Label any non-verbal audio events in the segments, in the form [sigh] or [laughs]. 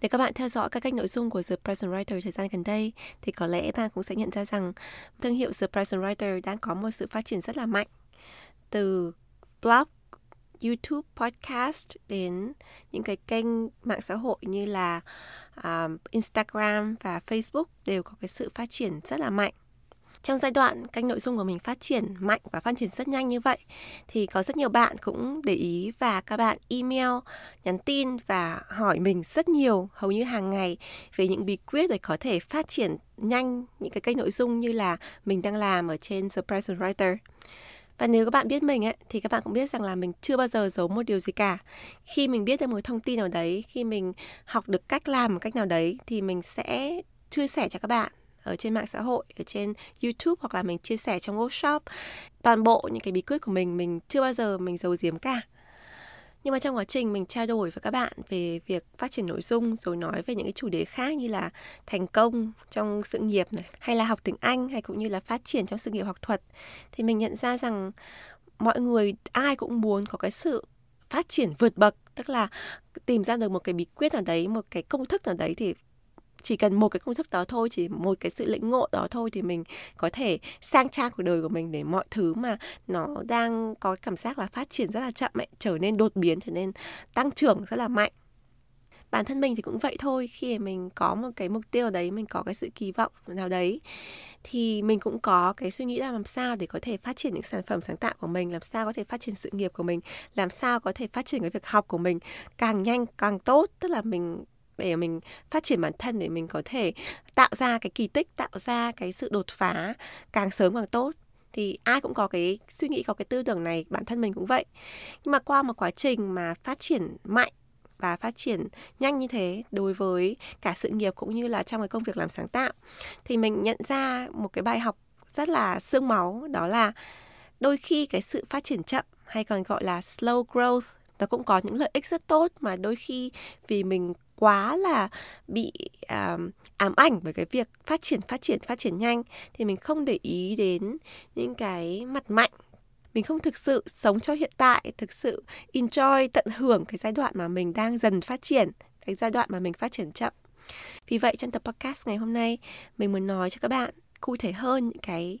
Để các bạn theo dõi các cách nội dung của The Present Writer thời gian gần đây, thì có lẽ bạn cũng sẽ nhận ra rằng thương hiệu The Present Writer đang có một sự phát triển rất là mạnh. Từ blog, YouTube, podcast đến những cái kênh mạng xã hội như là um, Instagram và Facebook đều có cái sự phát triển rất là mạnh. Trong giai đoạn kênh nội dung của mình phát triển mạnh và phát triển rất nhanh như vậy thì có rất nhiều bạn cũng để ý và các bạn email, nhắn tin và hỏi mình rất nhiều hầu như hàng ngày về những bí quyết để có thể phát triển nhanh những cái kênh nội dung như là mình đang làm ở trên The Present Writer. Và nếu các bạn biết mình ấy, thì các bạn cũng biết rằng là mình chưa bao giờ giấu một điều gì cả. Khi mình biết được một thông tin nào đấy, khi mình học được cách làm một cách nào đấy thì mình sẽ chia sẻ cho các bạn ở trên mạng xã hội, ở trên YouTube hoặc là mình chia sẻ trong workshop. Toàn bộ những cái bí quyết của mình mình chưa bao giờ mình giấu giếm cả. Nhưng mà trong quá trình mình trao đổi với các bạn về việc phát triển nội dung rồi nói về những cái chủ đề khác như là thành công trong sự nghiệp này hay là học tiếng Anh hay cũng như là phát triển trong sự nghiệp học thuật thì mình nhận ra rằng mọi người ai cũng muốn có cái sự phát triển vượt bậc tức là tìm ra được một cái bí quyết nào đấy một cái công thức nào đấy thì chỉ cần một cái công thức đó thôi, chỉ một cái sự lĩnh ngộ đó thôi thì mình có thể sang trang cuộc đời của mình để mọi thứ mà nó đang có cảm giác là phát triển rất là chậm ấy, trở nên đột biến, trở nên tăng trưởng rất là mạnh. Bản thân mình thì cũng vậy thôi, khi mình có một cái mục tiêu đấy, mình có cái sự kỳ vọng nào đấy, thì mình cũng có cái suy nghĩ là làm sao để có thể phát triển những sản phẩm sáng tạo của mình, làm sao có thể phát triển sự nghiệp của mình, làm sao có thể phát triển cái việc học của mình càng nhanh, càng tốt. Tức là mình để mình phát triển bản thân, để mình có thể tạo ra cái kỳ tích, tạo ra cái sự đột phá càng sớm càng tốt. Thì ai cũng có cái suy nghĩ, có cái tư tưởng này, bản thân mình cũng vậy. Nhưng mà qua một quá trình mà phát triển mạnh và phát triển nhanh như thế đối với cả sự nghiệp cũng như là trong cái công việc làm sáng tạo, thì mình nhận ra một cái bài học rất là xương máu, đó là đôi khi cái sự phát triển chậm hay còn gọi là slow growth, nó cũng có những lợi ích rất tốt mà đôi khi vì mình quá là bị um, ám ảnh bởi cái việc phát triển phát triển phát triển nhanh thì mình không để ý đến những cái mặt mạnh. Mình không thực sự sống cho hiện tại thực sự enjoy tận hưởng cái giai đoạn mà mình đang dần phát triển cái giai đoạn mà mình phát triển chậm. Vì vậy trong tập podcast ngày hôm nay mình muốn nói cho các bạn cụ thể hơn những cái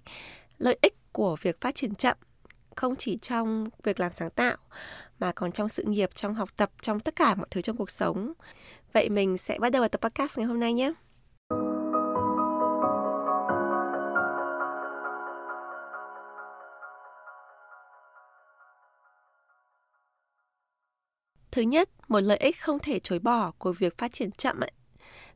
lợi ích của việc phát triển chậm không chỉ trong việc làm sáng tạo mà còn trong sự nghiệp trong học tập trong tất cả mọi thứ trong cuộc sống. Vậy mình sẽ bắt đầu vào tập podcast ngày hôm nay nhé. Thứ nhất, một lợi ích không thể chối bỏ của việc phát triển chậm ấy,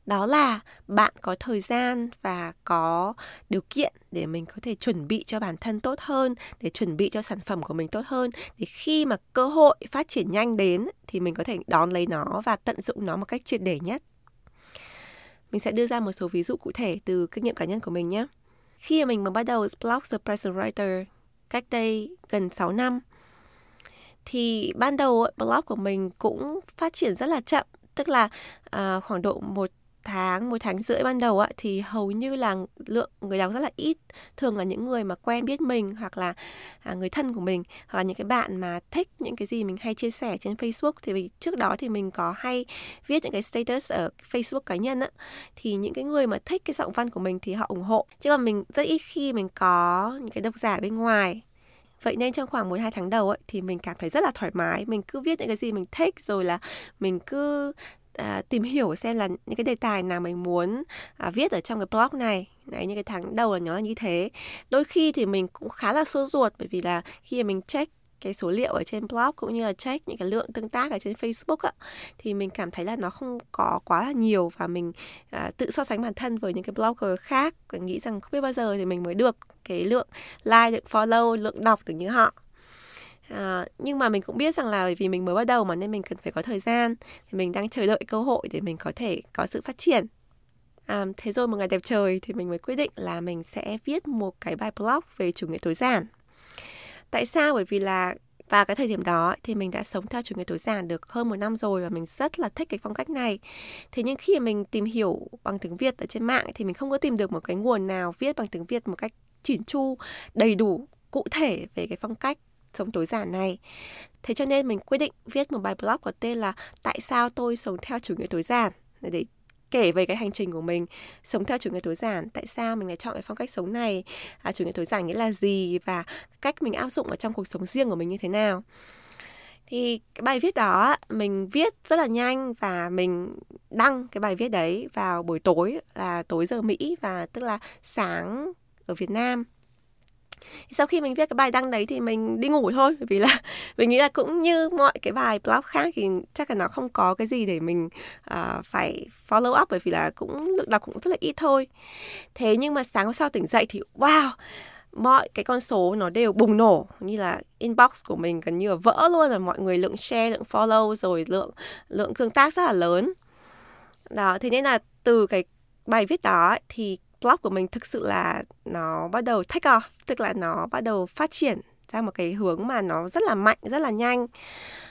đó là bạn có thời gian và có điều kiện để mình có thể chuẩn bị cho bản thân tốt hơn để chuẩn bị cho sản phẩm của mình tốt hơn thì khi mà cơ hội phát triển nhanh đến thì mình có thể đón lấy nó và tận dụng nó một cách triệt để nhất. Mình sẽ đưa ra một số ví dụ cụ thể từ kinh nghiệm cá nhân của mình nhé. Khi mà mình mới bắt đầu blog The Present Writer cách đây gần 6 năm thì ban đầu blog của mình cũng phát triển rất là chậm tức là uh, khoảng độ một tháng một tháng rưỡi ban đầu ạ thì hầu như là lượng người đọc rất là ít. Thường là những người mà quen biết mình hoặc là à, người thân của mình hoặc là những cái bạn mà thích những cái gì mình hay chia sẻ trên Facebook. Thì vì trước đó thì mình có hay viết những cái status ở Facebook cá nhân á. Thì những cái người mà thích cái giọng văn của mình thì họ ủng hộ. Chứ còn mình rất ít khi mình có những cái độc giả bên ngoài. Vậy nên trong khoảng 1-2 tháng đầu ấy, thì mình cảm thấy rất là thoải mái. Mình cứ viết những cái gì mình thích Rồi là mình cứ à, tìm hiểu xem là những cái đề tài nào mình muốn à, viết ở trong cái blog này. Đấy những cái tháng đầu là nó là như thế. Đôi khi thì mình cũng khá là sốt ruột bởi vì là khi mà mình check cái số liệu ở trên blog cũng như là check những cái lượng tương tác ở trên Facebook á, thì mình cảm thấy là nó không có quá là nhiều và mình à, tự so sánh bản thân với những cái blogger khác. Và nghĩ rằng không biết bao giờ thì mình mới được cái lượng like được follow lượng đọc được như họ. À, nhưng mà mình cũng biết rằng là bởi vì mình mới bắt đầu mà nên mình cần phải có thời gian thì mình đang chờ đợi cơ hội để mình có thể có sự phát triển À, thế rồi một ngày đẹp trời thì mình mới quyết định là mình sẽ viết một cái bài blog về chủ nghĩa tối giản. Tại sao? Bởi vì là và cái thời điểm đó thì mình đã sống theo chủ nghĩa tối giản được hơn một năm rồi và mình rất là thích cái phong cách này. Thế nhưng khi mình tìm hiểu bằng tiếng Việt ở trên mạng thì mình không có tìm được một cái nguồn nào viết bằng tiếng Việt một cách chỉn chu, đầy đủ, cụ thể về cái phong cách sống tối giản này. Thế cho nên mình quyết định viết một bài blog có tên là Tại sao tôi sống theo chủ nghĩa tối giản? Để kể về cái hành trình của mình sống theo chủ nghĩa tối giản. Tại sao mình lại chọn cái phong cách sống này? À, chủ nghĩa tối giản nghĩa là gì? Và cách mình áp dụng ở trong cuộc sống riêng của mình như thế nào? Thì cái bài viết đó mình viết rất là nhanh và mình đăng cái bài viết đấy vào buổi tối là tối giờ Mỹ và tức là sáng ở Việt Nam sau khi mình viết cái bài đăng đấy thì mình đi ngủ thôi vì là [laughs] mình nghĩ là cũng như mọi cái bài blog khác thì chắc là nó không có cái gì để mình uh, phải follow up bởi vì là cũng lượng đọc cũng rất là ít thôi. Thế nhưng mà sáng hôm sau tỉnh dậy thì wow mọi cái con số nó đều bùng nổ. Như là inbox của mình gần như là vỡ luôn rồi mọi người lượng share lượng follow rồi lượng lượng tương tác rất là lớn. Đó thế nên là từ cái bài viết đó thì blog của mình thực sự là nó bắt đầu take off tức là nó bắt đầu phát triển ra một cái hướng mà nó rất là mạnh rất là nhanh.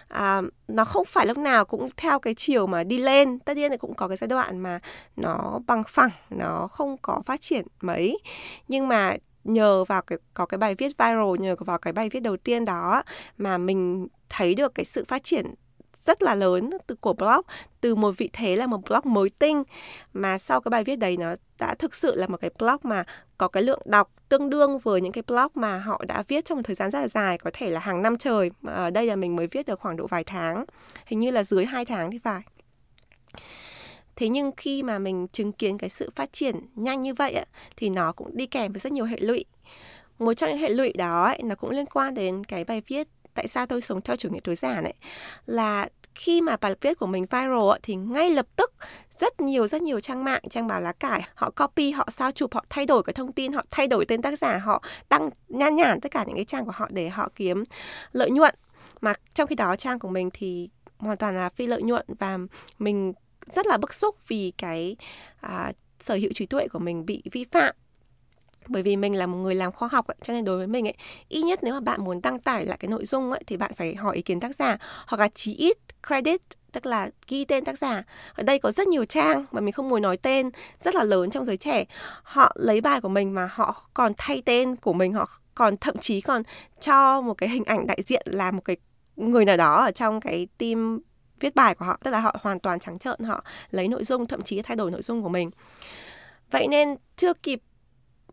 À, nó không phải lúc nào cũng theo cái chiều mà đi lên. Tất nhiên là cũng có cái giai đoạn mà nó bằng phẳng nó không có phát triển mấy. Nhưng mà nhờ vào cái có cái bài viết viral nhờ vào cái bài viết đầu tiên đó mà mình thấy được cái sự phát triển rất là lớn từ của blog từ một vị thế là một blog mới tinh. Mà sau cái bài viết đấy nó đã thực sự là một cái blog mà có cái lượng đọc tương đương với những cái blog mà họ đã viết trong một thời gian rất là dài có thể là hàng năm trời. Ở đây là mình mới viết được khoảng độ vài tháng hình như là dưới 2 tháng thì phải. Thế nhưng khi mà mình chứng kiến cái sự phát triển nhanh như vậy thì nó cũng đi kèm với rất nhiều hệ lụy. Một trong những hệ lụy đó ấy, nó cũng liên quan đến cái bài viết tại sao tôi sống theo chủ nghĩa tối giản ấy là khi mà bài viết của mình viral thì ngay lập tức rất nhiều rất nhiều trang mạng trang báo lá cải họ copy họ sao chụp họ thay đổi cái thông tin họ thay đổi tên tác giả họ đăng nhan nhản tất cả những cái trang của họ để họ kiếm lợi nhuận. Mà trong khi đó trang của mình thì hoàn toàn là phi lợi nhuận và mình rất là bức xúc vì cái à, sở hữu trí tuệ của mình bị vi phạm bởi vì mình là một người làm khoa học ấy, cho nên đối với mình ấy ít nhất nếu mà bạn muốn đăng tải lại cái nội dung ấy thì bạn phải hỏi ý kiến tác giả hoặc là chí ít credit tức là ghi tên tác giả. Ở đây có rất nhiều trang mà mình không muốn nói tên rất là lớn trong giới trẻ. Họ lấy bài của mình mà họ còn thay tên của mình họ còn thậm chí còn cho một cái hình ảnh đại diện là một cái người nào đó ở trong cái team viết bài của họ tức là họ hoàn toàn trắng trợn họ lấy nội dung thậm chí thay đổi nội dung của mình. Vậy nên chưa kịp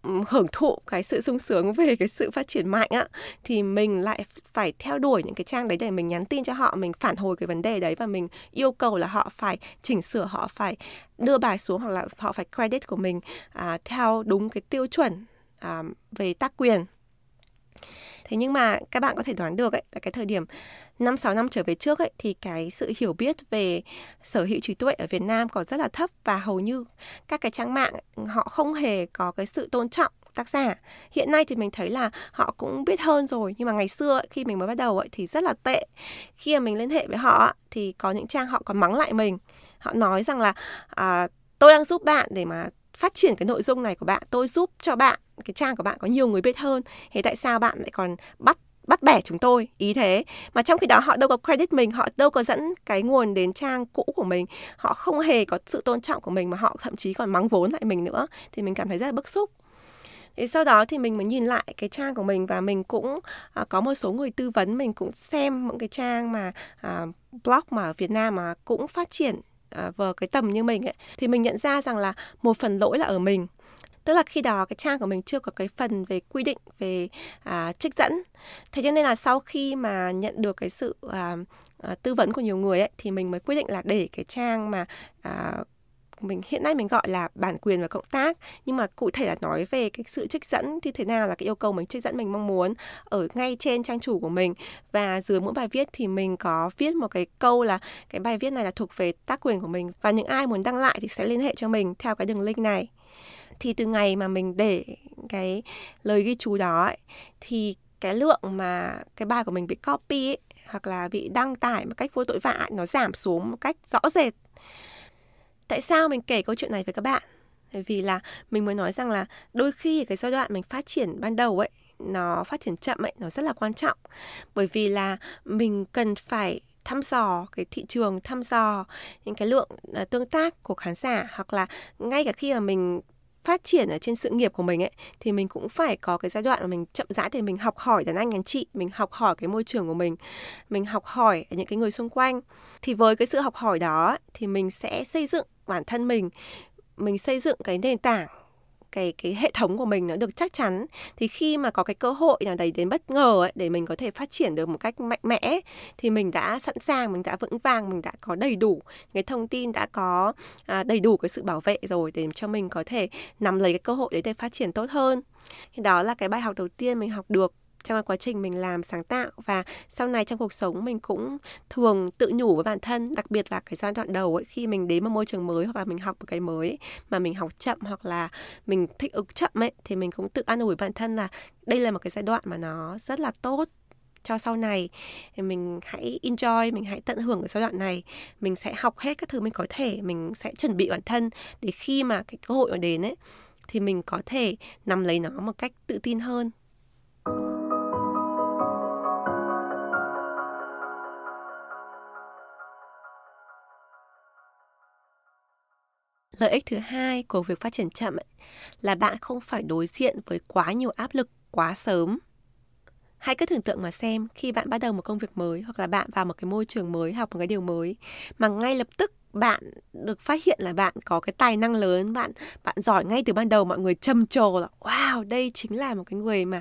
Ừ, hưởng thụ cái sự sung sướng về cái sự phát triển mạnh á thì mình lại phải theo đuổi những cái trang đấy để mình nhắn tin cho họ mình phản hồi cái vấn đề đấy và mình yêu cầu là họ phải chỉnh sửa họ phải đưa bài xuống hoặc là họ phải credit của mình à, theo đúng cái tiêu chuẩn à, về tác quyền. Thế nhưng mà các bạn có thể đoán được ấy là cái thời điểm 5 6 năm trở về trước ấy thì cái sự hiểu biết về sở hữu trí tuệ ở Việt Nam còn rất là thấp và hầu như các cái trang mạng họ không hề có cái sự tôn trọng tác giả. Hiện nay thì mình thấy là họ cũng biết hơn rồi nhưng mà ngày xưa ấy, khi mình mới bắt đầu ấy, thì rất là tệ. Khi mà mình liên hệ với họ thì có những trang họ còn mắng lại mình. Họ nói rằng là à, tôi đang giúp bạn để mà phát triển cái nội dung này của bạn, tôi giúp cho bạn cái trang của bạn có nhiều người biết hơn. Thế tại sao bạn lại còn bắt bắt bẻ chúng tôi ý thế. Mà trong khi đó họ đâu có credit mình họ đâu có dẫn cái nguồn đến trang cũ của mình. Họ không hề có sự tôn trọng của mình mà họ thậm chí còn mắng vốn lại mình nữa. Thì mình cảm thấy rất là bức xúc. Thì sau đó thì mình mới nhìn lại cái trang của mình và mình cũng à, có một số người tư vấn mình cũng xem những cái trang mà à, blog mà ở Việt Nam mà cũng phát triển à, vào cái tầm như mình ấy. Thì mình nhận ra rằng là một phần lỗi là ở mình tức là khi đó cái trang của mình chưa có cái phần về quy định về à, trích dẫn. Thế cho nên là sau khi mà nhận được cái sự à, à, tư vấn của nhiều người ấy thì mình mới quyết định là để cái trang mà à, mình hiện nay mình gọi là bản quyền và cộng tác. Nhưng mà cụ thể là nói về cái sự trích dẫn như thế nào là cái yêu cầu mình trích dẫn mình mong muốn ở ngay trên trang chủ của mình. Và dưới mỗi bài viết thì mình có viết một cái câu là cái bài viết này là thuộc về tác quyền của mình và những ai muốn đăng lại thì sẽ liên hệ cho mình theo cái đường link này. Thì từ ngày mà mình để cái lời ghi chú đó ấy, thì cái lượng mà cái bài của mình bị copy ấy, hoặc là bị đăng tải một cách vô tội vạ nó giảm xuống một cách rõ rệt tại sao mình kể câu chuyện này với các bạn? Bởi vì là mình mới nói rằng là đôi khi cái giai đoạn mình phát triển ban đầu ấy nó phát triển chậm ấy nó rất là quan trọng. Bởi vì là mình cần phải thăm dò cái thị trường thăm dò những cái lượng uh, tương tác của khán giả hoặc là ngay cả khi mà mình phát triển ở trên sự nghiệp của mình ấy, thì mình cũng phải có cái giai đoạn mà mình chậm rãi thì mình học hỏi đàn anh đàn chị, mình học hỏi cái môi trường của mình mình học hỏi những cái người xung quanh. Thì với cái sự học hỏi đó, thì mình sẽ xây dựng bản thân mình mình xây dựng cái nền tảng cái cái hệ thống của mình nó được chắc chắn. Thì khi mà có cái cơ hội nào đấy đến bất ngờ ấy, để mình có thể phát triển được một cách mạnh mẽ thì mình đã sẵn sàng mình đã vững vàng mình đã có đầy đủ cái thông tin đã có à, đầy đủ cái sự bảo vệ rồi để cho mình có thể nắm lấy cái cơ hội đấy để phát triển tốt hơn. Thì đó là cái bài học đầu tiên mình học được trong quá trình mình làm sáng tạo. Và sau này trong cuộc sống mình cũng thường tự nhủ với bản thân, đặc biệt là cái giai đoạn đầu ấy, khi mình đến một môi trường mới hoặc là mình học một cái mới mà mình học chậm hoặc là mình thích ứng chậm ấy, thì mình cũng tự an ủi bản thân là đây là một cái giai đoạn mà nó rất là tốt cho sau này. Thì mình hãy enjoy, mình hãy tận hưởng cái giai đoạn này. Mình sẽ học hết các thứ mình có thể, mình sẽ chuẩn bị bản thân để khi mà cái cơ hội nó đến ấy, thì mình có thể nắm lấy nó một cách tự tin hơn. Lợi ích thứ hai của việc phát triển chậm ấy, là bạn không phải đối diện với quá nhiều áp lực quá sớm hãy cứ tưởng tượng mà xem, khi bạn bắt đầu một công việc mới hoặc là bạn vào một cái môi trường mới, học một cái điều mới, mà ngay lập tức bạn được phát hiện là bạn có cái tài năng lớn, bạn bạn giỏi ngay từ ban đầu, mọi người trầm trồ là, wow, đây chính là một cái người mà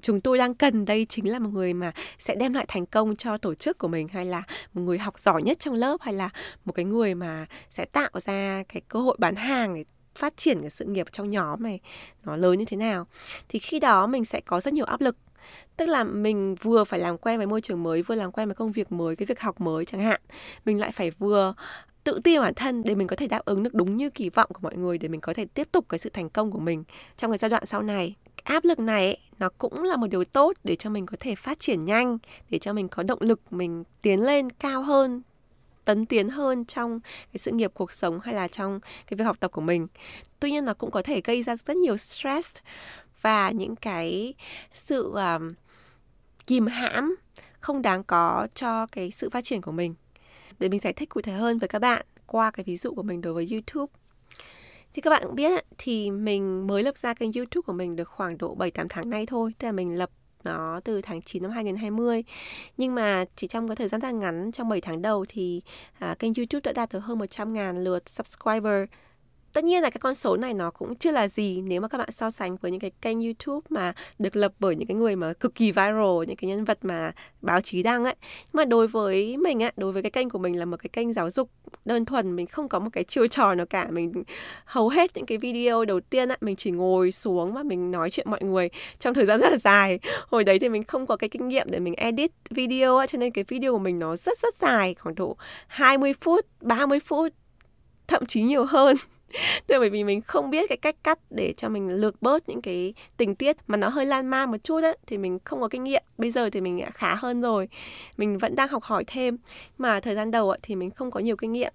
chúng tôi đang cần, đây chính là một người mà sẽ đem lại thành công cho tổ chức của mình. Hay là một người học giỏi nhất trong lớp, hay là một cái người mà sẽ tạo ra cái cơ hội bán hàng để phát triển cái sự nghiệp trong nhóm này, nó lớn như thế nào. Thì khi đó mình sẽ có rất nhiều áp lực tức là mình vừa phải làm quen với môi trường mới, vừa làm quen với công việc mới, cái việc học mới chẳng hạn. Mình lại phải vừa tự tin bản thân để mình có thể đáp ứng được đúng như kỳ vọng của mọi người, để mình có thể tiếp tục cái sự thành công của mình trong cái giai đoạn sau này. Áp lực này nó cũng là một điều tốt để cho mình có thể phát triển nhanh, để cho mình có động lực, mình tiến lên cao hơn, tấn tiến hơn trong cái sự nghiệp, cuộc sống hay là trong cái việc học tập của mình. Tuy nhiên nó cũng có thể gây ra rất nhiều stress và những cái sự um, kìm hãm không đáng có cho cái sự phát triển của mình để mình giải thích cụ thể hơn với các bạn qua cái ví dụ của mình đối với YouTube. Thì các bạn cũng biết thì mình mới lập ra kênh YouTube của mình được khoảng độ 7-8 tháng nay thôi. Tức là mình lập nó từ tháng 9 năm 2020 Nhưng mà chỉ trong cái thời gian rất ngắn Trong 7 tháng đầu thì à, kênh YouTube đã đạt được hơn 100.000 lượt subscriber tất nhiên là cái con số này nó cũng chưa là gì nếu mà các bạn so sánh với những cái kênh YouTube mà được lập bởi những cái người mà cực kỳ viral, những cái nhân vật mà báo chí đăng ấy. Nhưng mà đối với mình á, đối với cái kênh của mình là một cái kênh giáo dục đơn thuần, mình không có một cái chiêu trò nào cả. Mình hầu hết những cái video đầu tiên á, mình chỉ ngồi xuống và mình nói chuyện mọi người trong thời gian [laughs] rất là dài. Hồi đấy thì mình không có cái kinh nghiệm để mình edit video á, cho nên cái video của mình nó rất rất dài, khoảng độ 20 phút 30 phút, thậm chí nhiều hơn. [laughs] thế bởi vì mình không biết cái cách cắt để cho mình lược bớt những cái tình tiết mà nó hơi lan man một chút ấy, thì mình không có kinh nghiệm. Bây giờ thì mình đã khá hơn rồi. Mình vẫn đang học hỏi thêm mà thời gian đầu ấy, thì mình không có nhiều kinh nghiệm.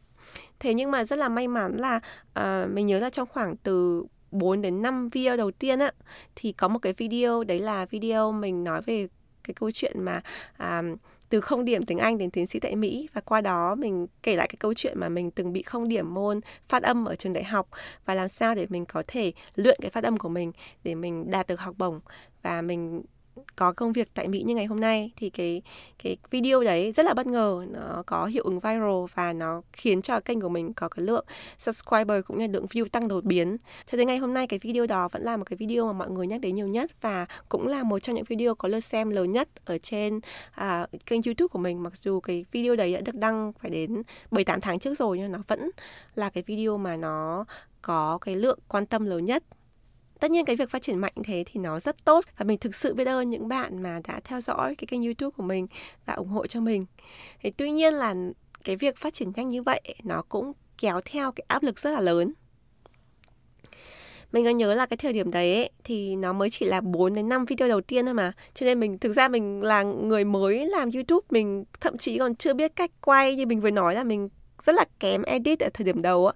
Thế nhưng mà rất là may mắn là uh, mình nhớ là trong khoảng từ 4 đến 5 video đầu tiên á thì có một cái video đấy là video mình nói về cái câu chuyện mà uh, từ không điểm tiếng Anh đến tiến sĩ tại Mỹ. Và qua đó mình kể lại cái câu chuyện mà mình từng bị không điểm môn phát âm ở trường đại học và làm sao để mình có thể luyện cái phát âm của mình để mình đạt được học bổng. Và mình có công việc tại Mỹ như ngày hôm nay thì cái cái video đấy rất là bất ngờ. Nó có hiệu ứng viral và nó khiến cho kênh của mình có cái lượng subscriber cũng như lượng view tăng đột biến. Cho đến ngày hôm nay cái video đó vẫn là một cái video mà mọi người nhắc đến nhiều nhất và cũng là một trong những video có lượt xem lớn nhất ở trên à, kênh YouTube của mình. Mặc dù cái video đấy đã được đăng phải đến 7 8 tháng trước rồi nhưng nó vẫn là cái video mà nó có cái lượng quan tâm lớn nhất tất nhiên cái việc phát triển mạnh thế thì nó rất tốt và mình thực sự biết ơn những bạn mà đã theo dõi cái kênh youtube của mình và ủng hộ cho mình thì tuy nhiên là cái việc phát triển nhanh như vậy nó cũng kéo theo cái áp lực rất là lớn mình có nhớ là cái thời điểm đấy ấy, thì nó mới chỉ là 4 đến 5 video đầu tiên thôi mà. Cho nên mình thực ra mình là người mới làm YouTube, mình thậm chí còn chưa biết cách quay như mình vừa nói là mình rất là kém edit ở thời điểm đầu á.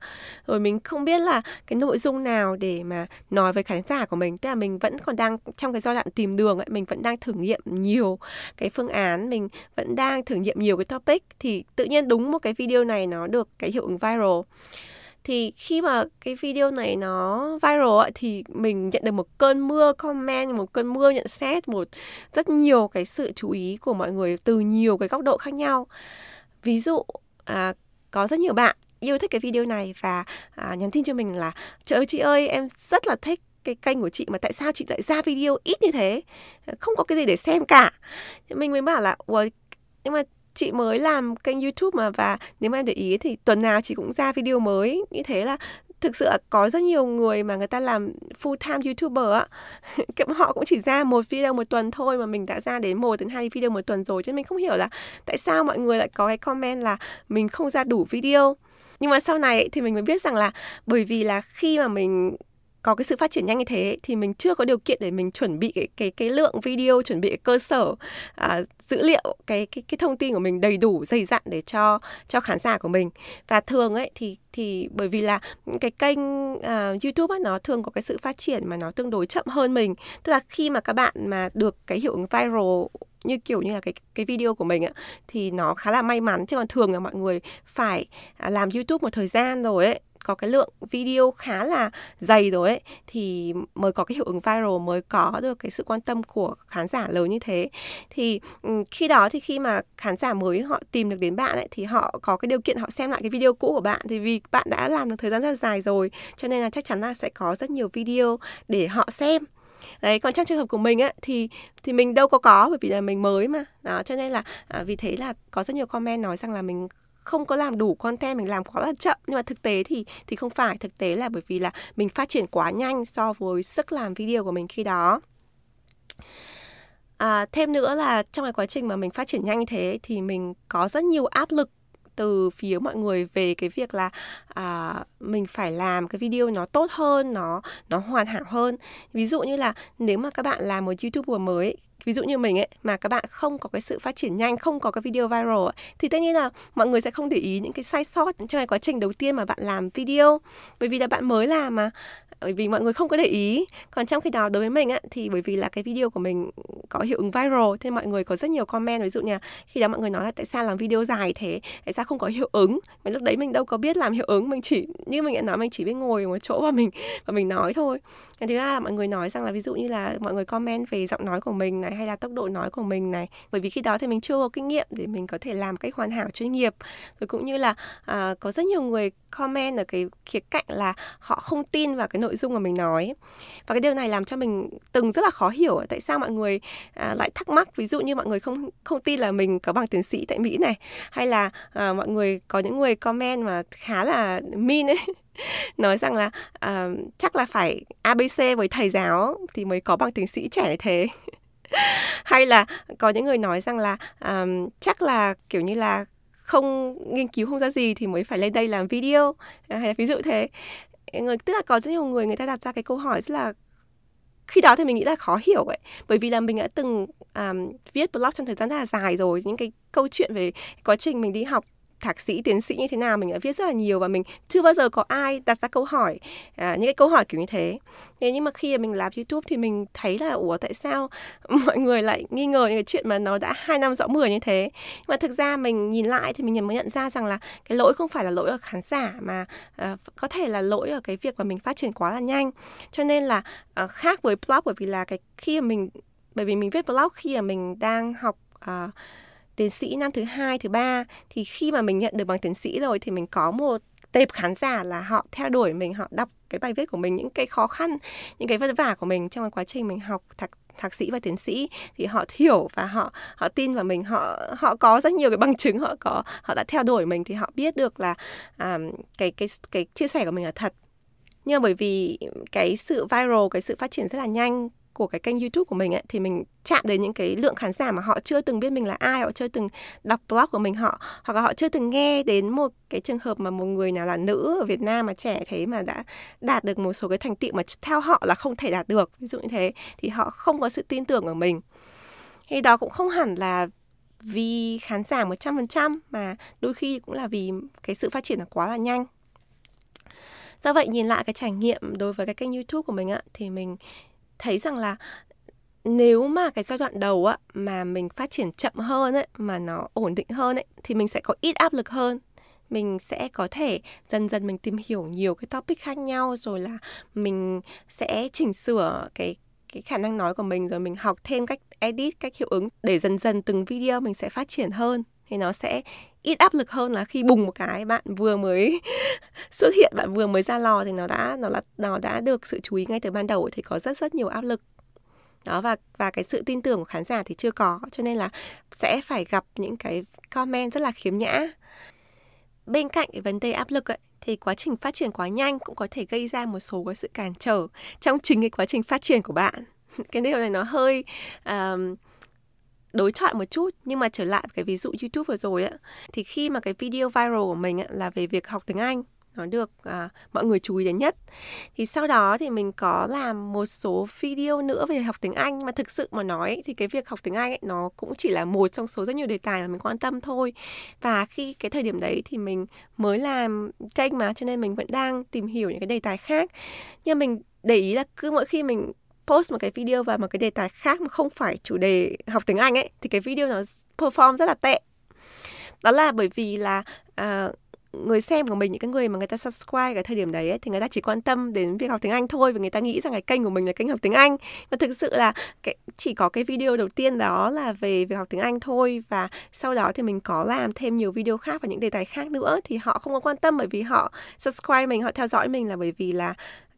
Rồi mình không biết là cái nội dung nào để mà nói với khán giả của mình. Tức là mình vẫn còn đang trong cái giai đoạn tìm đường ấy mình vẫn đang thử nghiệm nhiều cái phương án mình vẫn đang thử nghiệm nhiều cái topic thì tự nhiên đúng một cái video này nó được cái hiệu ứng viral. Thì khi mà cái video này nó viral ấy, thì mình nhận được một cơn mưa comment một cơn mưa nhận xét một rất nhiều cái sự chú ý của mọi người từ nhiều cái góc độ khác nhau. Ví dụ à, có rất nhiều bạn yêu thích cái video này và à, nhắn tin cho mình là trời ơi chị ơi em rất là thích cái kênh của chị mà tại sao chị lại ra video ít như thế? Không có cái gì để xem cả. Mình mới bảo là ủa nhưng mà chị mới làm kênh YouTube mà và nếu mà em để ý thì tuần nào chị cũng ra video mới. Như thế là thực sự có rất nhiều người mà người ta làm full time youtuber á. [laughs] Họ cũng chỉ ra một video một tuần thôi mà mình đã ra đến một đến hai video một tuần rồi chứ mình không hiểu là tại sao mọi người lại có cái comment là mình không ra đủ video. Nhưng mà sau này thì mình mới biết rằng là bởi vì là khi mà mình có cái sự phát triển nhanh như thế thì mình chưa có điều kiện để mình chuẩn bị cái cái cái lượng video chuẩn bị cái cơ sở à, dữ liệu cái cái cái thông tin của mình đầy đủ dày dặn để cho cho khán giả của mình. Và thường ấy thì thì bởi vì là cái kênh uh, YouTube ấy, nó thường có cái sự phát triển mà nó tương đối chậm hơn mình. Tức là khi mà các bạn mà được cái hiệu ứng viral như kiểu như là cái cái video của mình ạ thì nó khá là may mắn. Chứ còn thường là mọi người phải à, làm YouTube một thời gian rồi ấy có cái lượng video khá là dày rồi ấy thì mới có cái hiệu ứng viral mới có được cái sự quan tâm của khán giả lớn như thế. Thì khi đó thì khi mà khán giả mới họ tìm được đến bạn ấy thì họ có cái điều kiện họ xem lại cái video cũ của bạn thì vì bạn đã làm được thời gian rất dài rồi cho nên là chắc chắn là sẽ có rất nhiều video để họ xem. Đấy còn trong trường hợp của mình á thì thì mình đâu có có bởi vì là mình mới mà. Đó cho nên là à, vì thế là có rất nhiều comment nói rằng là mình không có làm đủ content mình làm quá là chậm. Nhưng mà thực tế thì thì không phải. Thực tế là bởi vì là mình phát triển quá nhanh so với sức làm video của mình khi đó. À, thêm nữa là trong cái quá trình mà mình phát triển nhanh như thế thì mình có rất nhiều áp lực từ phía mọi người về cái việc là à, mình phải làm cái video nó tốt hơn nó nó hoàn hảo hơn. Ví dụ như là nếu mà các bạn làm một youtuber mới ví dụ như mình ấy mà các bạn không có cái sự phát triển nhanh không có cái video viral ấy, thì tất nhiên là mọi người sẽ không để ý những cái sai sót trong cái quá trình đầu tiên mà bạn làm video. Bởi vì là bạn mới làm mà bởi vì mọi người không có để ý. Còn trong khi đó đối với mình á thì bởi vì là cái video của mình có hiệu ứng viral thế mọi người có rất nhiều comment. Ví dụ như khi đó mọi người nói là tại sao làm video dài thế? Tại sao không có hiệu ứng? Mà lúc đấy mình đâu có biết làm hiệu ứng. Mình chỉ như mình đã nói mình chỉ biết ngồi một chỗ và mình và mình nói thôi. Cái thứ hai là mọi người nói rằng là ví dụ như là mọi người comment về giọng nói của mình này hay là tốc độ nói của mình này. Bởi vì khi đó thì mình chưa có kinh nghiệm để mình có thể làm cách hoàn hảo chuyên nghiệp. Rồi cũng như là à, có rất nhiều người comment ở cái khía cạnh là họ không tin vào cái nội dung mà mình nói. Và cái điều này làm cho mình từng rất là khó hiểu tại sao mọi người à, lại thắc mắc. Ví dụ như mọi người không không tin là mình có bằng tiến sĩ tại Mỹ này hay là à, mọi người có những người comment mà khá là mean ấy. [laughs] Nói rằng là uh, chắc là phải ABC với thầy giáo thì mới có bằng tiến sĩ trẻ như thế. [laughs] Hay là có những người nói rằng là um, chắc là kiểu như là không nghiên cứu không ra gì thì mới phải lên đây làm video à, hay là ví dụ thế người tức là có rất nhiều người người ta đặt ra cái câu hỏi rất là khi đó thì mình nghĩ là khó hiểu ấy. Bởi vì là mình đã từng um, viết blog trong thời gian rất là dài rồi những cái câu chuyện về quá trình mình đi học thạc sĩ tiến sĩ như thế nào mình đã viết rất là nhiều và mình chưa bao giờ có ai đặt ra câu hỏi à, những cái câu hỏi kiểu như thế. Thế nhưng mà khi mình làm youtube thì mình thấy là ủa tại sao [laughs] mọi người lại nghi ngờ những cái chuyện mà nó đã hai năm rõ mười như thế? Nhưng mà thực ra mình nhìn lại thì mình mới nhận ra rằng là cái lỗi không phải là lỗi ở khán giả mà à, có thể là lỗi ở cái việc mà mình phát triển quá là nhanh. Cho nên là à, khác với blog bởi vì là cái khi mà mình bởi vì mình viết blog khi mà mình đang học uh, tiến sĩ năm thứ hai thứ ba. Thì khi mà mình nhận được bằng tiến sĩ rồi thì mình có một tệp khán giả là họ theo đuổi mình họ đọc cái bài viết của mình những cái khó khăn những cái vất vả của mình trong cái quá trình mình học thạc thạc sĩ và tiến sĩ. Thì họ hiểu và họ họ tin vào mình. Họ họ có rất nhiều cái bằng chứng họ có họ đã theo đuổi mình thì họ biết được là à, cái cái cái chia sẻ của mình là thật. Nhưng mà bởi vì cái sự viral cái sự phát triển rất là nhanh của cái kênh YouTube của mình ấy thì mình chạm đến những cái lượng khán giả mà họ chưa từng biết mình là ai, họ chưa từng đọc blog của mình họ hoặc là họ chưa từng nghe đến một cái trường hợp mà một người nào là nữ ở Việt Nam mà trẻ thế mà đã đạt được một số cái thành tựu mà theo họ là không thể đạt được, ví dụ như thế thì họ không có sự tin tưởng ở mình. Thì đó cũng không hẳn là vì khán giả 100% mà đôi khi cũng là vì cái sự phát triển nó quá là nhanh do vậy nhìn lại cái trải nghiệm đối với cái kênh youtube của mình ạ thì mình thấy rằng là nếu mà cái giai đoạn đầu á, mà mình phát triển chậm hơn ấy, mà nó ổn định hơn ấy, thì mình sẽ có ít áp lực hơn. Mình sẽ có thể dần dần mình tìm hiểu nhiều cái topic khác nhau, rồi là mình sẽ chỉnh sửa cái cái khả năng nói của mình, rồi mình học thêm cách edit, cách hiệu ứng để dần dần từng video mình sẽ phát triển hơn thì nó sẽ ít áp lực hơn là khi bùng một cái bạn vừa mới [laughs] xuất hiện bạn vừa mới ra lò thì nó đã nó là nó đã được sự chú ý ngay từ ban đầu thì có rất rất nhiều áp lực. Đó và và cái sự tin tưởng của khán giả thì chưa có cho nên là sẽ phải gặp những cái comment rất là khiếm nhã. Bên cạnh cái vấn đề áp lực ấy, thì quá trình phát triển quá nhanh cũng có thể gây ra một số cái sự cản trở trong chính cái quá trình phát triển của bạn. [laughs] Cái điều này nó hơi um, đối chọi một chút nhưng mà trở lại cái ví dụ YouTube vừa rồi á thì khi mà cái video viral của mình á, là về việc học tiếng Anh nó được à, mọi người chú ý đến nhất. Thì sau đó thì mình có làm một số video nữa về học tiếng Anh mà thực sự mà nói thì cái việc học tiếng Anh ấy, nó cũng chỉ là một trong số rất nhiều đề tài mà mình quan tâm thôi. Và khi cái thời điểm đấy thì mình mới làm kênh mà cho nên mình vẫn đang tìm hiểu những cái đề tài khác. Nhưng mình để ý là cứ mỗi khi mình post một cái video và một cái đề tài khác mà không phải chủ đề học tiếng Anh ấy thì cái video nó perform rất là tệ. Đó là bởi vì là uh, người xem của mình những cái người mà người ta subscribe cái thời điểm đấy ấy, thì người ta chỉ quan tâm đến việc học tiếng Anh thôi và người ta nghĩ rằng cái kênh của mình là kênh học tiếng Anh. Và thực sự là cái chỉ có cái video đầu tiên đó là về việc học tiếng Anh thôi và sau đó thì mình có làm thêm nhiều video khác và những đề tài khác nữa thì họ không có quan tâm bởi vì họ subscribe mình họ theo dõi mình là bởi vì là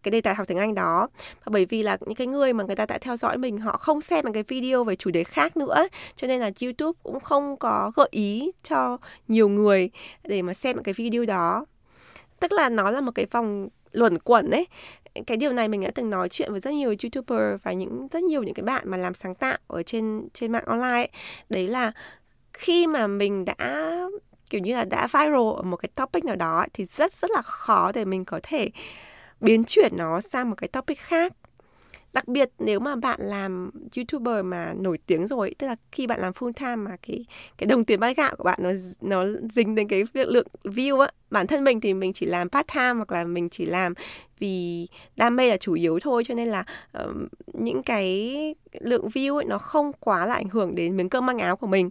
cái đề tài học tiếng Anh đó. Và bởi vì là những cái người mà người ta đã theo dõi mình, họ không xem cái video về chủ đề khác nữa, cho nên là YouTube cũng không có gợi ý cho nhiều người để mà xem cái video đó. Tức là nó là một cái vòng luẩn quẩn ấy. Cái điều này mình đã từng nói chuyện với rất nhiều youtuber và những, rất nhiều những cái bạn mà làm sáng tạo ở trên trên mạng online ấy. đấy là khi mà mình đã, kiểu như là đã viral ở một cái topic nào đó thì rất rất là khó để mình có thể biến chuyển nó sang một cái topic khác. Đặc biệt nếu mà bạn làm youtuber mà nổi tiếng rồi tức là khi bạn làm full time mà cái cái đồng tiền bát gạo của bạn nó nó dính đến cái việc lượng view á bản thân mình thì mình chỉ làm part time hoặc là mình chỉ làm vì đam mê là chủ yếu thôi. Cho nên là uh, những cái lượng view ấy nó không quá là ảnh hưởng đến miếng cơm manh áo của mình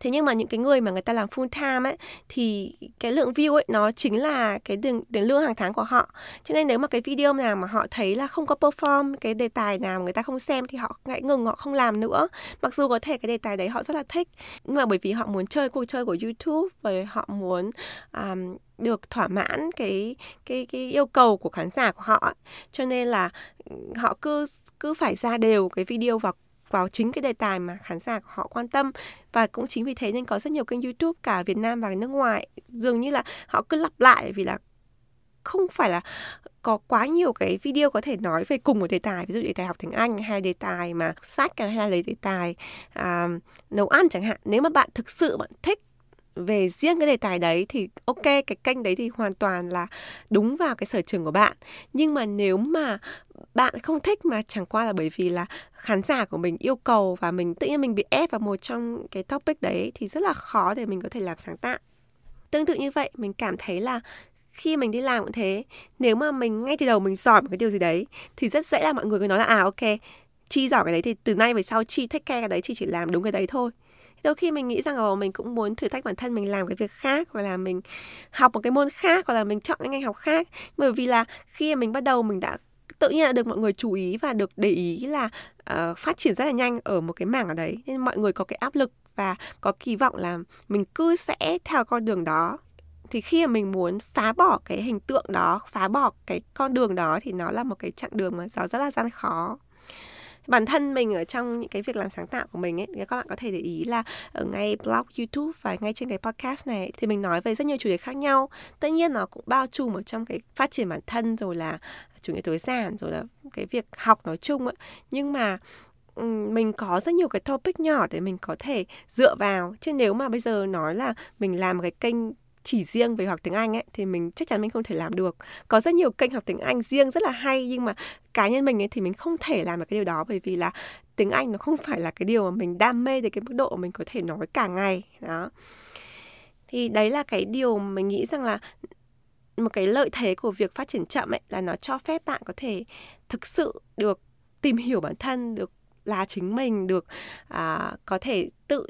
thế nhưng mà những cái người mà người ta làm full time ấy thì cái lượng view ấy nó chính là cái tiền tiền lương hàng tháng của họ. Cho nên nếu mà cái video nào mà họ thấy là không có perform cái đề tài nào mà người ta không xem thì họ ngại ngừng họ không làm nữa. Mặc dù có thể cái đề tài đấy họ rất là thích nhưng mà bởi vì họ muốn chơi cuộc chơi của YouTube và họ muốn um, được thỏa mãn cái cái cái yêu cầu của khán giả của họ cho nên là họ cứ cứ phải ra đều cái video vào vào chính cái đề tài mà khán giả của họ quan tâm. Và cũng chính vì thế nên có rất nhiều kênh YouTube cả Việt Nam và nước ngoài dường như là họ cứ lặp lại vì là không phải là có quá nhiều cái video có thể nói về cùng một đề tài ví dụ đề tài học tiếng Anh hay đề tài mà sách hay là đề tài à, nấu ăn chẳng hạn. Nếu mà bạn thực sự bạn thích về riêng cái đề tài đấy thì ok cái kênh đấy thì hoàn toàn là đúng vào cái sở trường của bạn. Nhưng mà nếu mà bạn không thích mà chẳng qua là bởi vì là khán giả của mình yêu cầu và mình tự nhiên mình bị ép vào một trong cái topic đấy thì rất là khó để mình có thể làm sáng tạo. Tương tự như vậy, mình cảm thấy là khi mình đi làm cũng thế. Nếu mà mình ngay từ đầu mình giỏi một cái điều gì đấy thì rất dễ là mọi người cứ nói là à ok, chi giỏi cái đấy thì từ nay về sau chi thích care cái đấy, chi chỉ làm đúng cái đấy thôi. Đôi khi mình nghĩ rằng là mình cũng muốn thử thách bản thân mình làm cái việc khác hoặc là mình học một cái môn khác hoặc là mình chọn cái ngành học khác. Bởi vì là khi mình bắt đầu mình đã tự nhiên là được mọi người chú ý và được để ý là uh, phát triển rất là nhanh ở một cái mảng ở đấy. Nên mọi người có cái áp lực và có kỳ vọng là mình cứ sẽ theo con đường đó. Thì khi mà mình muốn phá bỏ cái hình tượng đó phá bỏ cái con đường đó thì nó là một cái chặng đường mà nó rất là gian khó bản thân mình ở trong những cái việc làm sáng tạo của mình ấy, thì các bạn có thể để ý là ở ngay blog, youtube và ngay trên cái podcast này thì mình nói về rất nhiều chủ đề khác nhau. Tất nhiên nó cũng bao trùm ở trong cái phát triển bản thân rồi là chủ nghĩa tối giản, rồi là cái việc học nói chung ấy. Nhưng mà ừ, mình có rất nhiều cái topic nhỏ để mình có thể dựa vào. Chứ nếu mà bây giờ nói là mình làm cái kênh chỉ riêng về học tiếng Anh ấy thì mình chắc chắn mình không thể làm được. Có rất nhiều kênh học tiếng Anh riêng rất là hay nhưng mà cá nhân mình ấy thì mình không thể làm được cái điều đó bởi vì là tiếng Anh nó không phải là cái điều mà mình đam mê đến cái mức độ mà mình có thể nói cả ngày đó thì đấy là cái điều mình nghĩ rằng là một cái lợi thế của việc phát triển chậm ấy là nó cho phép bạn có thể thực sự được tìm hiểu bản thân được là chính mình được à, có thể tự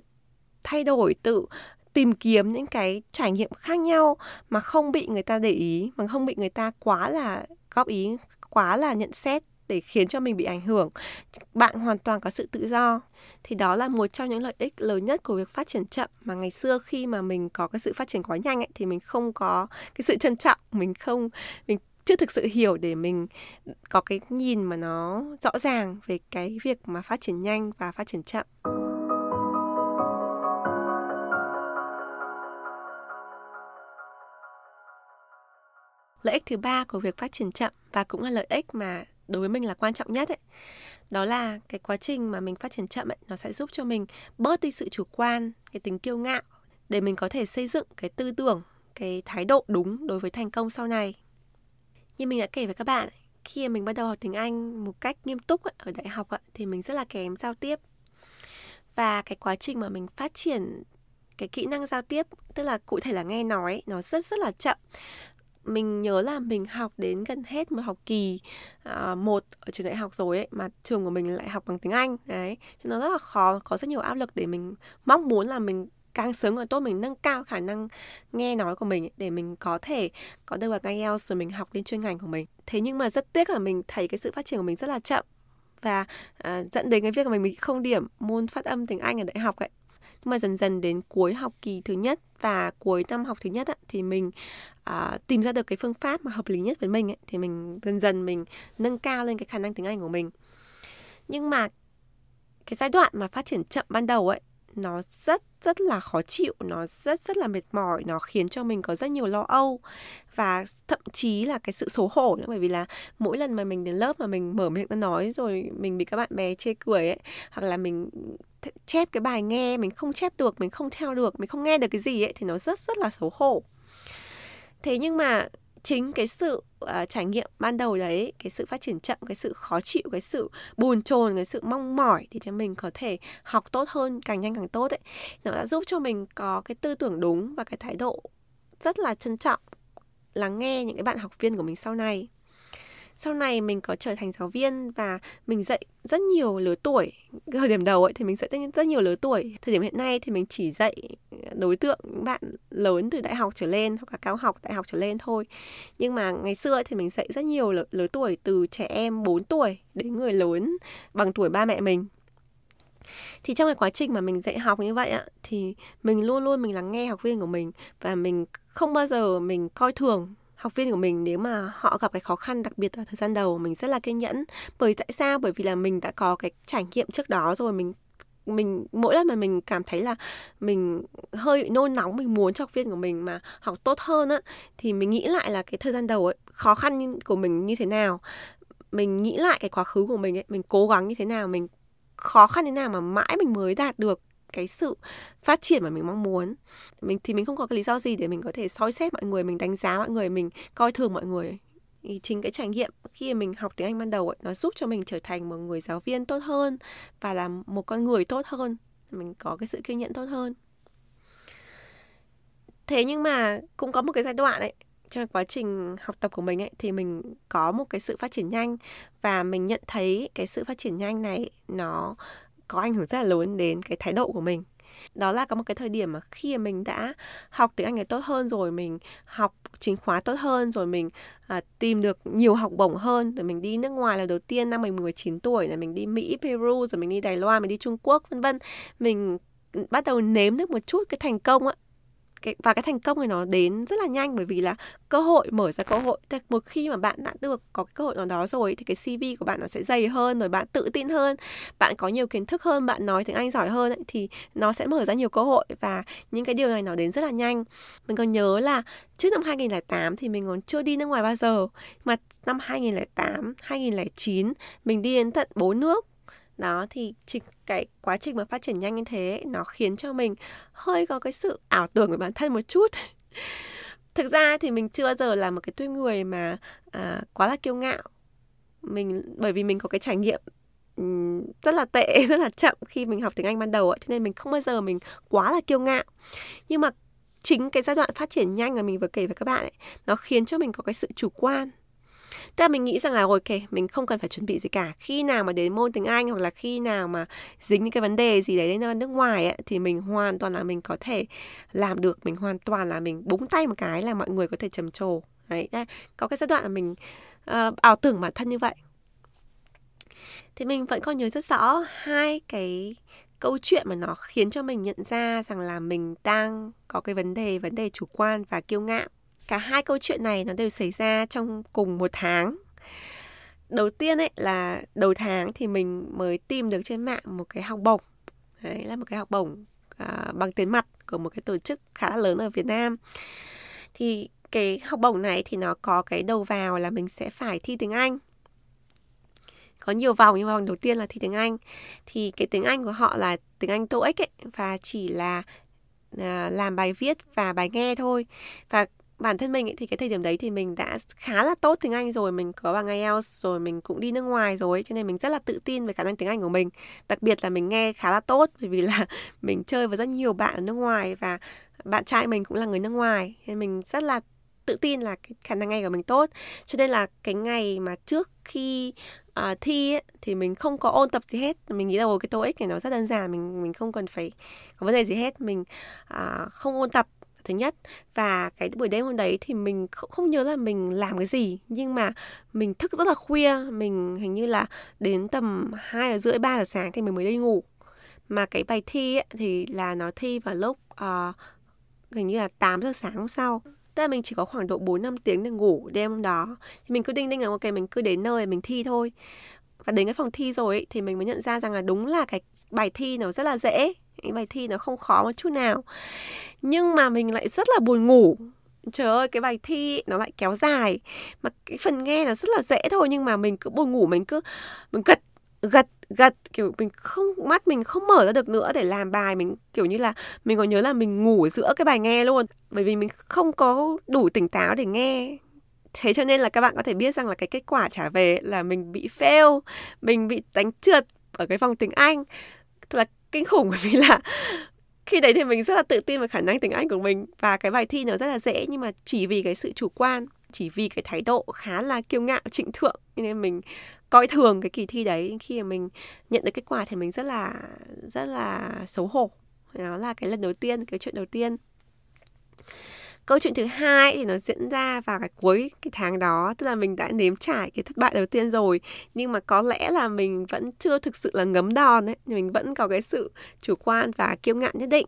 thay đổi tự tìm kiếm những cái trải nghiệm khác nhau mà không bị người ta để ý mà không bị người ta quá là góp ý quá là nhận xét để khiến cho mình bị ảnh hưởng. Bạn hoàn toàn có sự tự do. Thì đó là một trong những lợi ích lớn nhất của việc phát triển chậm. Mà ngày xưa khi mà mình có cái sự phát triển quá nhanh ấy, thì mình không có cái sự trân trọng. Mình không mình chưa thực sự hiểu để mình có cái nhìn mà nó rõ ràng về cái việc mà phát triển nhanh và phát triển chậm. Lợi ích thứ ba của việc phát triển chậm và cũng là lợi ích mà đối với mình là quan trọng nhất ấy đó là cái quá trình mà mình phát triển chậm ấy nó sẽ giúp cho mình bớt đi sự chủ quan cái tính kiêu ngạo để mình có thể xây dựng cái tư tưởng cái thái độ đúng đối với thành công sau này. Như mình đã kể với các bạn khi mình bắt đầu học tiếng Anh một cách nghiêm túc ấy, ở đại học ấy, thì mình rất là kém giao tiếp. Và cái quá trình mà mình phát triển cái kỹ năng giao tiếp tức là cụ thể là nghe nói nó rất rất là chậm mình nhớ là mình học đến gần hết một học kỳ uh, một ở trường đại học rồi ấy mà trường của mình lại học bằng tiếng Anh đấy. Cho nó rất là khó có rất nhiều áp lực để mình mong muốn là mình càng sớm càng tốt mình nâng cao khả năng nghe nói của mình để mình có thể có được bằng IELTS rồi mình học lên chuyên ngành của mình. Thế nhưng mà rất tiếc là mình thấy cái sự phát triển của mình rất là chậm và uh, dẫn đến cái việc mà mình bị không điểm môn phát âm tiếng Anh ở đại học ấy mà dần dần đến cuối học kỳ thứ nhất và cuối năm học thứ nhất á, thì mình à, tìm ra được cái phương pháp mà hợp lý nhất với mình ấy, thì mình dần dần mình nâng cao lên cái khả năng tiếng Anh của mình. Nhưng mà cái giai đoạn mà phát triển chậm ban đầu ấy nó rất rất là khó chịu, nó rất rất là mệt mỏi, nó khiến cho mình có rất nhiều lo âu và thậm chí là cái sự xấu hổ nữa. Bởi vì là mỗi lần mà mình đến lớp mà mình mở miệng ra nói rồi mình bị các bạn bè chê cười ấy, hoặc là mình chép cái bài nghe, mình không chép được, mình không theo được, mình không nghe được cái gì ấy, thì nó rất rất là xấu hổ. Thế nhưng mà chính cái sự uh, trải nghiệm ban đầu đấy cái sự phát triển chậm cái sự khó chịu cái sự buồn chồn cái sự mong mỏi thì cho mình có thể học tốt hơn càng nhanh càng tốt ấy. Nó đã giúp cho mình có cái tư tưởng đúng và cái thái độ rất là trân trọng lắng nghe những cái bạn học viên của mình sau này sau này mình có trở thành giáo viên và mình dạy rất nhiều lứa tuổi thời điểm đầu ấy thì mình dạy rất nhiều lứa tuổi thời điểm hiện nay thì mình chỉ dạy đối tượng những bạn lớn từ đại học trở lên hoặc là cao học đại học trở lên thôi. Nhưng mà ngày xưa thì mình dạy rất nhiều lứa, lứa tuổi từ trẻ em 4 tuổi đến người lớn bằng tuổi ba mẹ mình. Thì trong cái quá trình mà mình dạy học như vậy ạ thì mình luôn luôn mình lắng nghe học viên của mình và mình không bao giờ mình coi thường học viên của mình nếu mà họ gặp cái khó khăn đặc biệt ở thời gian đầu mình rất là kiên nhẫn. Bởi tại sao? Bởi vì là mình đã có cái trải nghiệm trước đó rồi, mình mình, mỗi lần mà mình cảm thấy là mình hơi nôn nóng, mình muốn cho học viên của mình mà học tốt hơn á, thì mình nghĩ lại là cái thời gian đầu ấy, khó khăn của mình như thế nào? Mình nghĩ lại cái quá khứ của mình ấy, mình cố gắng như thế nào? Mình khó khăn thế nào mà mãi mình mới đạt được cái sự phát triển mà mình mong muốn. Mình thì mình không có cái lý do gì để mình có thể soi xét mọi người mình đánh giá mọi người mình coi thường mọi người. Thì chính cái trải nghiệm khi mình học tiếng Anh ban đầu ấy, nó giúp cho mình trở thành một người giáo viên tốt hơn và là một con người tốt hơn mình có cái sự kiên nhẫn tốt hơn. Thế nhưng mà cũng có một cái giai đoạn ấy trong quá trình học tập của mình ấy thì mình có một cái sự phát triển nhanh và mình nhận thấy cái sự phát triển nhanh này nó có ảnh hưởng rất là lớn đến cái thái độ của mình. Đó là có một cái thời điểm mà khi mà mình đã học tiếng Anh này tốt hơn rồi mình học chính khóa tốt hơn rồi mình à, tìm được nhiều học bổng hơn rồi mình đi nước ngoài là đầu tiên năm mình 19 tuổi là mình đi Mỹ, Peru rồi mình đi Đài Loan, mình đi Trung Quốc vân vân mình bắt đầu nếm được một chút cái thành công á cái và cái thành công thì nó đến rất là nhanh bởi vì là cơ hội mở ra cơ hội. Một khi mà bạn đã được có cái cơ hội nào đó rồi thì cái CV của bạn nó sẽ dày hơn rồi bạn tự tin hơn bạn có nhiều kiến thức hơn bạn nói tiếng Anh giỏi hơn ấy, thì nó sẽ mở ra nhiều cơ hội và những cái điều này nó đến rất là nhanh. Mình còn nhớ là trước năm 2008 thì mình còn chưa đi nước ngoài bao giờ mà năm 2008 2009 mình đi đến tận bốn nước đó thì chính cái quá trình mà phát triển nhanh như thế nó khiến cho mình hơi có cái sự ảo tưởng về bản thân một chút. [laughs] Thực ra thì mình chưa bao giờ là một cái tuyết người mà à, quá là kiêu ngạo. Mình bởi vì mình có cái trải nghiệm rất là tệ [laughs] rất là chậm khi mình học tiếng Anh ban đầu ấy, cho nên mình không bao giờ mình quá là kiêu ngạo. Nhưng mà chính cái giai đoạn phát triển nhanh mà mình vừa kể với các bạn ấy nó khiến cho mình có cái sự chủ quan. Tức là mình nghĩ rằng là ok, mình không cần phải chuẩn bị gì cả. Khi nào mà đến môn tiếng Anh hoặc là khi nào mà dính những cái vấn đề gì đấy đến nước ngoài ấy, thì mình hoàn toàn là mình có thể làm được. Mình hoàn toàn là mình búng tay một cái là mọi người có thể trầm trồ. Đấy, đấy. có cái giai đoạn là mình uh, ảo tưởng bản thân như vậy. Thì mình vẫn còn nhớ rất rõ hai cái câu chuyện mà nó khiến cho mình nhận ra rằng là mình đang có cái vấn đề vấn đề chủ quan và kiêu ngạo cả hai câu chuyện này nó đều xảy ra trong cùng một tháng. Đầu tiên ấy là đầu tháng thì mình mới tìm được trên mạng một cái học bổng. Đấy là một cái học bổng à, bằng tiền mặt của một cái tổ chức khá là lớn ở Việt Nam. Thì cái học bổng này thì nó có cái đầu vào là mình sẽ phải thi tiếng Anh. Có nhiều vòng nhưng vòng đầu tiên là thi tiếng Anh. Thì cái tiếng Anh của họ là tiếng Anh TOEIC ấy và chỉ là à, làm bài viết và bài nghe thôi. Và bản thân mình ấy, thì cái thời điểm đấy thì mình đã khá là tốt tiếng Anh rồi mình có bằng IELTS rồi mình cũng đi nước ngoài rồi cho nên mình rất là tự tin về khả năng tiếng Anh của mình. Đặc biệt là mình nghe khá là tốt bởi vì là [laughs] mình chơi với rất nhiều bạn ở nước ngoài và bạn trai mình cũng là người nước ngoài nên mình rất là tự tin là cái khả năng nghe của mình tốt. Cho nên là cái ngày mà trước khi uh, thi ấy, thì mình không có ôn tập gì hết. Mình nghĩ là cái TOEIC này nó rất đơn giản mình mình không cần phải có vấn đề gì hết. Mình uh, không ôn tập thứ nhất. Và cái buổi đêm hôm đấy thì mình không, không nhớ là mình làm cái gì nhưng mà mình thức rất là khuya. Mình hình như là đến tầm hai giờ rưỡi ba giờ sáng thì mình mới đi ngủ. Mà cái bài thi ấy, thì là nó thi vào lúc uh, hình như là 8 giờ sáng hôm sau. Tức là mình chỉ có khoảng độ 4 5 tiếng để ngủ đêm hôm đó. Thì mình cứ đinh đinh là ok mình cứ đến nơi mình thi thôi. Và đến cái phòng thi rồi ấy, thì mình mới nhận ra rằng là đúng là cái bài thi nó rất là dễ cái bài thi nó không khó một chút nào. Nhưng mà mình lại rất là buồn ngủ. Trời ơi, cái bài thi nó lại kéo dài. Mà cái phần nghe nó rất là dễ thôi, nhưng mà mình cứ buồn ngủ, mình cứ, mình gật gật gật, kiểu mình không, mắt mình không mở ra được nữa để làm bài. Mình, kiểu như là, mình còn nhớ là mình ngủ giữa cái bài nghe luôn. Bởi vì mình không có đủ tỉnh táo để nghe. Thế cho nên là các bạn có thể biết rằng là cái kết quả trả về là mình bị fail, mình bị đánh trượt ở cái vòng tiếng anh. Tức là kinh khủng bởi vì là khi đấy thì mình rất là tự tin về khả năng tiếng Anh của mình. Và cái bài thi nó rất là dễ nhưng mà chỉ vì cái sự chủ quan, chỉ vì cái thái độ khá là kiêu ngạo, trịnh thượng nên mình coi thường cái kỳ thi đấy. Khi mà mình nhận được kết quả thì mình rất là rất là xấu hổ. Đó là cái lần đầu tiên, cái chuyện đầu tiên câu chuyện thứ hai thì nó diễn ra vào cái cuối cái tháng đó tức là mình đã nếm trải cái thất bại đầu tiên rồi. Nhưng mà có lẽ là mình vẫn chưa thực sự là ngấm đòn ấy mình vẫn có cái sự chủ quan và kiêu ngạo nhất định.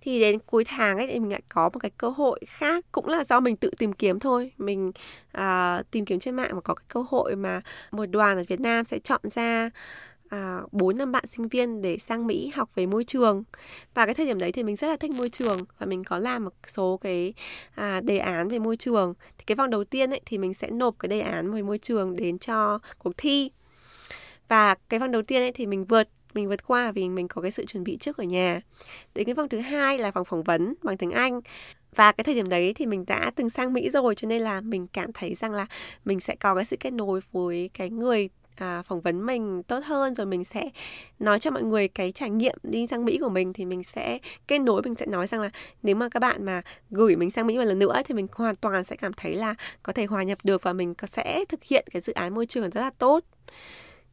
Thì đến cuối tháng ấy thì mình lại có một cái cơ hội khác cũng là do mình tự tìm kiếm thôi. Mình uh, tìm kiếm trên mạng và có cái cơ hội mà một đoàn ở Việt Nam sẽ chọn ra à, năm bạn sinh viên để sang Mỹ học về môi trường. Và cái thời điểm đấy thì mình rất là thích môi trường và mình có làm một số cái à, đề án về môi trường. Thì cái vòng đầu tiên ấy thì mình sẽ nộp cái đề án về môi trường đến cho cuộc thi. Và cái vòng đầu tiên ấy thì mình vượt mình vượt qua vì mình có cái sự chuẩn bị trước ở nhà. Đến cái vòng thứ hai là vòng phỏng vấn bằng tiếng Anh. Và cái thời điểm đấy thì mình đã từng sang Mỹ rồi cho nên là mình cảm thấy rằng là mình sẽ có cái sự kết nối với cái người à, phỏng vấn mình tốt hơn rồi mình sẽ nói cho mọi người cái trải nghiệm đi sang Mỹ của mình thì mình sẽ kết nối mình sẽ nói rằng là nếu mà các bạn mà gửi mình sang Mỹ một lần nữa thì mình hoàn toàn sẽ cảm thấy là có thể hòa nhập được và mình sẽ thực hiện cái dự án môi trường rất là tốt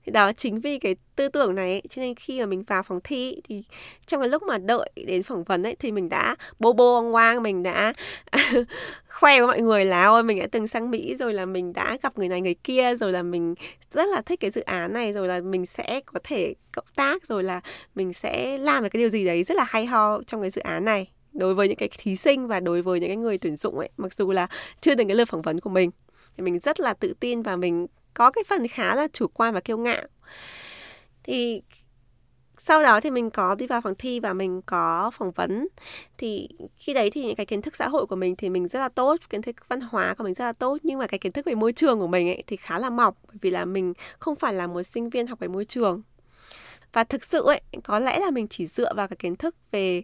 thì đó chính vì cái tư tưởng này ấy, cho nên khi mà mình vào phòng thi thì trong cái lúc mà đợi đến phỏng vấn ấy thì mình đã bô bô ngoang ngoang mình đã [laughs] khoe với mọi người là ôi mình đã từng sang Mỹ rồi là mình đã gặp người này người kia rồi là mình rất là thích cái dự án này rồi là mình sẽ có thể cộng tác rồi là mình sẽ làm được cái điều gì đấy rất là hay ho trong cái dự án này. Đối với những cái thí sinh và đối với những cái người tuyển dụng ấy mặc dù là chưa đến cái lượt phỏng vấn của mình. Thì mình rất là tự tin và mình có cái phần khá là chủ quan và kiêu ngạo. Thì sau đó thì mình có đi vào phòng thi và mình có phỏng vấn. Thì khi đấy thì những cái kiến thức xã hội của mình thì mình rất là tốt, kiến thức văn hóa của mình rất là tốt, nhưng mà cái kiến thức về môi trường của mình ấy thì khá là mỏng, bởi vì là mình không phải là một sinh viên học về môi trường. Và thực sự ấy, có lẽ là mình chỉ dựa vào cái kiến thức về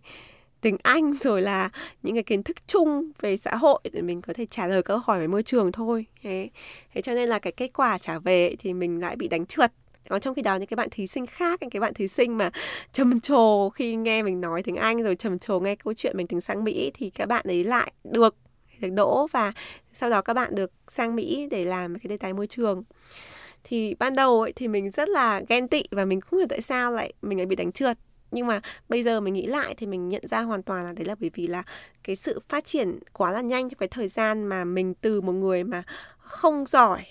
tiếng Anh rồi là những cái kiến thức chung về xã hội để mình có thể trả lời câu hỏi về môi trường thôi. Thế thế cho nên là cái kết quả trả về thì mình lại bị đánh trượt. Còn trong khi đó những cái bạn thí sinh khác những cái bạn thí sinh mà trầm trồ khi nghe mình nói tiếng Anh rồi trầm trồ nghe câu chuyện mình từng sang Mỹ thì các bạn ấy lại được được đỗ và sau đó các bạn được sang Mỹ để làm cái đề tài môi trường. Thì ban đầu ấy, thì mình rất là ghen tị và mình không hiểu tại sao lại mình lại bị đánh trượt nhưng mà bây giờ mình nghĩ lại thì mình nhận ra hoàn toàn là đấy là bởi vì là cái sự phát triển quá là nhanh trong cái thời gian mà mình từ một người mà không giỏi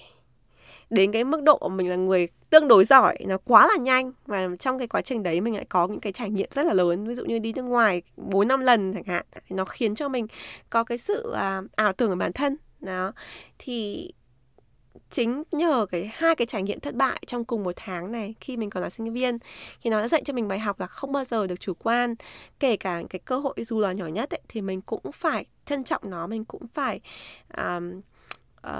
đến cái mức độ mình là người tương đối giỏi nó quá là nhanh. Và trong cái quá trình đấy mình lại có những cái trải nghiệm rất là lớn. Ví dụ như đi nước ngoài bốn năm lần chẳng hạn nó khiến cho mình có cái sự à, ảo tưởng ở bản thân. Đó. Thì chính nhờ cái hai cái trải nghiệm thất bại trong cùng một tháng này khi mình còn là sinh viên thì nó đã dạy cho mình bài học là không bao giờ được chủ quan. Kể cả cái cơ hội dù là nhỏ nhất ấy, thì mình cũng phải trân trọng nó mình cũng phải um,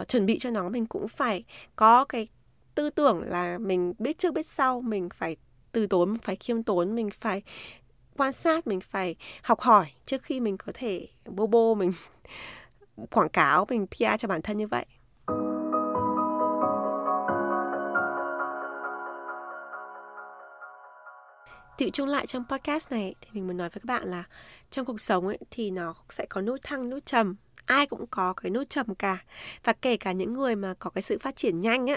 uh, chuẩn bị cho nó mình cũng phải có cái tư tưởng là mình biết trước biết sau mình phải từ tốn mình phải khiêm tốn mình phải quan sát mình phải học hỏi trước khi mình có thể bô bô mình [laughs] quảng cáo mình PR cho bản thân như vậy. Tiệu chung lại trong podcast này, thì mình muốn nói với các bạn là trong cuộc sống ấy, thì nó sẽ có nút thăng, nút trầm. Ai cũng có cái nút trầm cả. Và kể cả những người mà có cái sự phát triển nhanh á,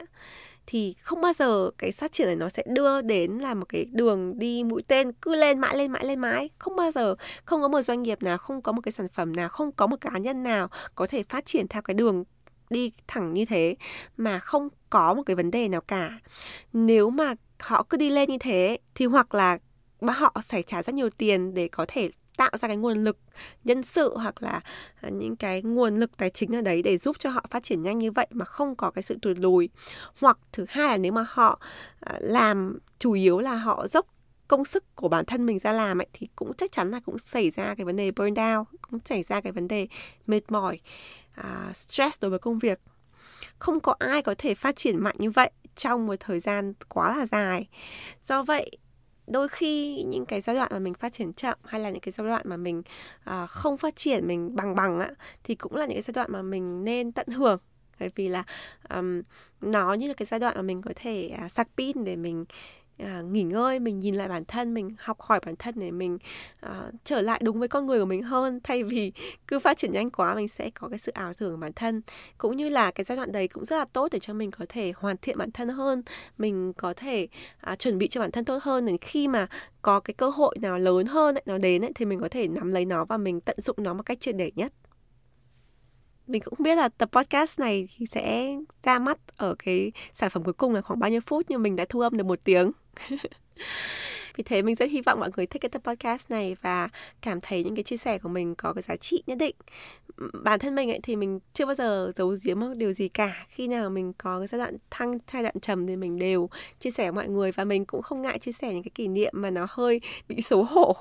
thì không bao giờ cái phát triển này nó sẽ đưa đến là một cái đường đi mũi tên cứ lên mãi lên mãi lên mãi. Không bao giờ, không có một doanh nghiệp nào, không có một cái sản phẩm nào, không có một cá nhân nào có thể phát triển theo cái đường đi thẳng như thế mà không có một cái vấn đề nào cả. Nếu mà họ cứ đi lên như thế thì hoặc là mà họ phải trả rất nhiều tiền để có thể tạo ra cái nguồn lực nhân sự hoặc là à, những cái nguồn lực tài chính ở đấy để giúp cho họ phát triển nhanh như vậy mà không có cái sự tụt lùi. Hoặc thứ hai là nếu mà họ à, làm chủ yếu là họ dốc công sức của bản thân mình ra làm ấy thì cũng chắc chắn là cũng xảy ra cái vấn đề burn down cũng xảy ra cái vấn đề mệt mỏi uh, stress đối với công việc. Không có ai có thể phát triển mạnh như vậy trong một thời gian quá là dài. Do vậy đôi khi những cái giai đoạn mà mình phát triển chậm hay là những cái giai đoạn mà mình uh, không phát triển mình bằng bằng á thì cũng là những cái giai đoạn mà mình nên tận hưởng. Bởi vì là um, nó như là cái giai đoạn mà mình có thể uh, sạc pin để mình à, nghỉ ngơi mình nhìn lại bản thân mình học hỏi bản thân để mình à, trở lại đúng với con người của mình hơn. [laughs] Thay vì cứ phát triển nhanh quá mình sẽ có cái sự ảo tưởng bản thân. Cũng như là cái giai đoạn đấy cũng rất là tốt để cho mình có thể hoàn thiện bản thân hơn. Mình có thể à, chuẩn bị cho bản thân tốt hơn. Để khi mà có cái cơ hội nào lớn hơn ấy, nó đến ấy, thì mình có thể nắm lấy nó và mình tận dụng nó một cách triệt để nhất mình cũng không biết là tập podcast này thì sẽ ra mắt ở cái sản phẩm cuối cùng là khoảng bao nhiêu phút nhưng mình đã thu âm được một tiếng. [laughs] Vì thế mình rất hy vọng mọi người thích cái tập podcast này và cảm thấy những cái chia sẻ của mình có cái giá trị nhất định. Bản thân mình ấy thì mình chưa bao giờ giấu giếm một điều gì cả. Khi nào mình có cái giai đoạn thăng giai đoạn trầm thì mình đều chia sẻ với mọi người và mình cũng không ngại chia sẻ những cái kỷ niệm mà nó hơi bị xấu hổ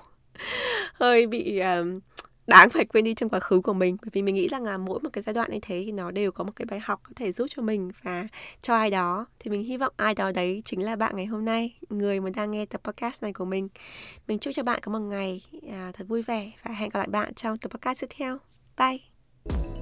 [laughs] hơi bị um, đáng phải quên đi trong quá khứ của mình. Bởi vì mình nghĩ rằng là mỗi một cái giai đoạn như thế thì nó đều có một cái bài học có thể giúp cho mình và cho ai đó. Thì mình hy vọng ai đó đấy chính là bạn ngày hôm nay người mà đang nghe tập podcast này của mình. Mình chúc cho bạn có một ngày à, thật vui vẻ và hẹn gặp lại bạn trong tập podcast tiếp theo. Bye!